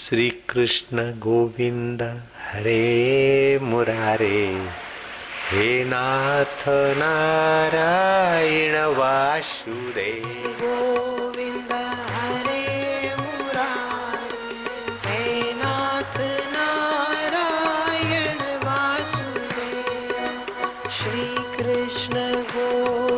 श्री कृष्ण गोविंद हरे मुरारे। हे नाथ नारायण वासुदेव। गोविन्द, हरे मुरारे। हे नाथ नारायण वासुदेव। श्रीकृष्ण गोविन्द। हरे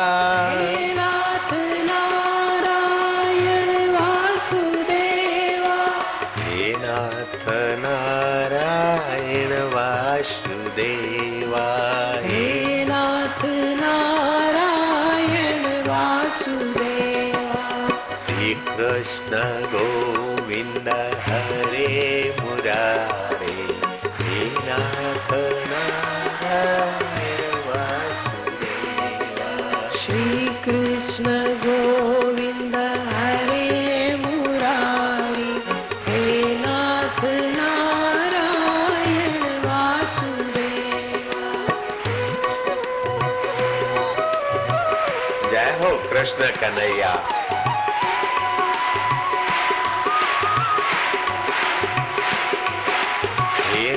कृष्ण गोविंद हरे मुरारे हे नाथ नारायण वासुदेवा। श्रीकृष्ण गोविन्द हरे मुरारी हे नाथ नारायण वासुदेवा। जय हो कृष्ण कन्हैया।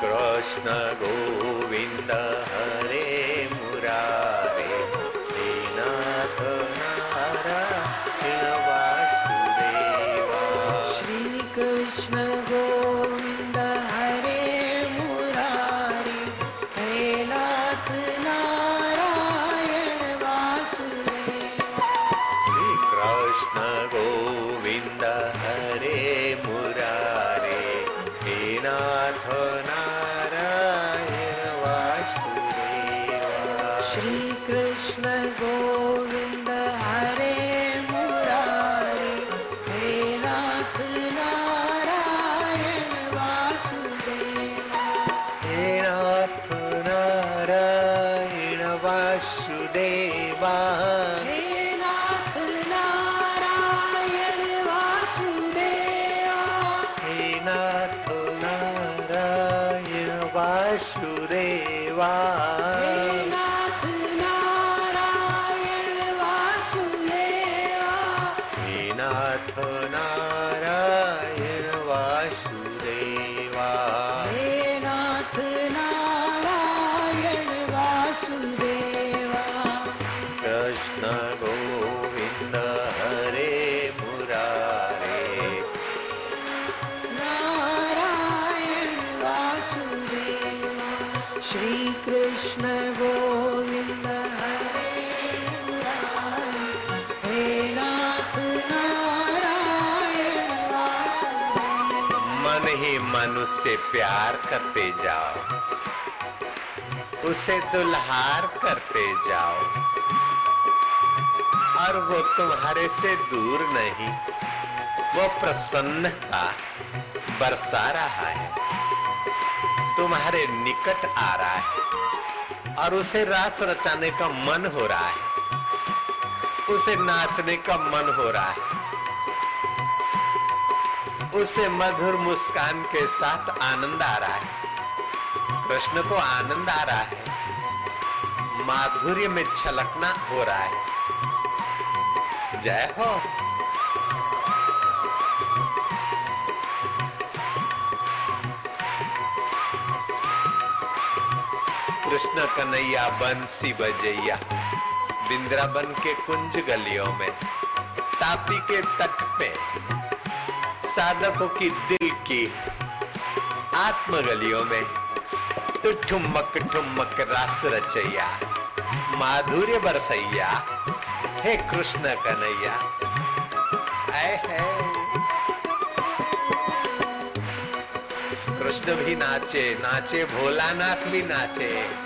कृष्ण गोविंद हरे मुरारे हे नाथ नारायण वासुदेवा। मन ही मन उससे प्यार करते जाओ, उसे दुल्हार करते जाओ। और वो तुम्हारे से दूर नहीं, वो प्रसन्नता बरसा रहा है। तुम्हारे निकट आ रहा है और उसे रास रचाने का मन हो रहा है, उसे नाचने का मन हो रहा है। उसे मधुर मुस्कान के साथ आनंद आ रहा है। कृष्ण को आनंद आ रहा है। माधुर्य में छलकना हो रहा है। जय हो। कृष्ण कन्हैया बंसी बजैया बिंद्राबन के कुंज गलियों में, तापी के तट पे। साधकों की दिल की आत्म गलियों में तो ठुमक ठुमक रास रचैया। माधुर्य बरसैया। हे कृष्ण कन्हैया। कृष्ण भी नाचे नाचे, भोलानाथ भी नाचे।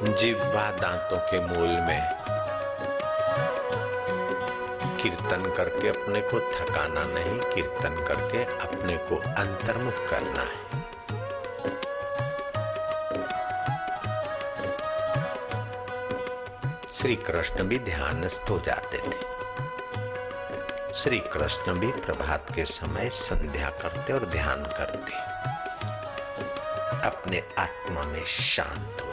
जिब्वा दांतों के मूल में कीर्तन करके अपने को थकाना नहीं, कीर्तन करके अपने को अंतर्मुख करना है। श्री कृष्ण भी ध्यानस्थ हो जाते थे। श्री कृष्ण भी प्रभात के समय संध्या करते और ध्यान करते। अपने आत्मा में शांत होते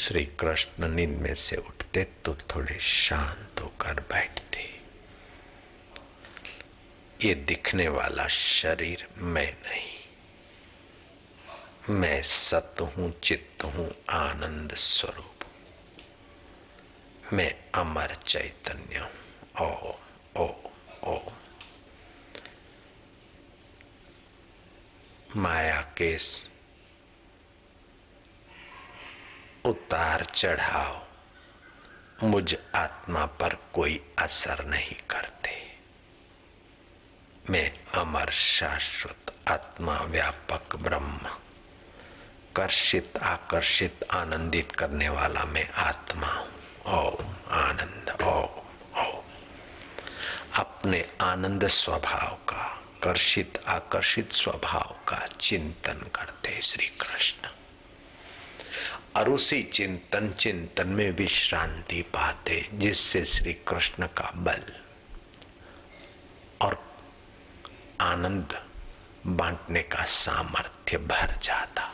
श्री कृष्ण नींद में से उठते तो थोड़े शांत होकर बैठते। ये दिखने वाला शरीर मैं नहीं। मैं सत हूँ, चित्त हूँ, आनंद स्वरूप। मैं अमर चैतन्य हूँ। ओ ओ ओ माया के उतार चढ़ाव मुझ आत्मा पर कोई असर नहीं करते। मैं अमर शाश्वत आत्मा व्यापक ब्रह्म, कर्षित आकर्षित आनंदित करने वाला मैं आत्मा हूँ। ओम आनंद, ओम ओम। अपने आनंद स्वभाव का, कर्षित आकर्षित स्वभाव का चिंतन करते श्री कृष्ण। और उसी चिंतन चिंतन में विश्रांति पाते, जिससे श्री कृष्ण का बल और आनंद बांटने का सामर्थ्य भर जाता।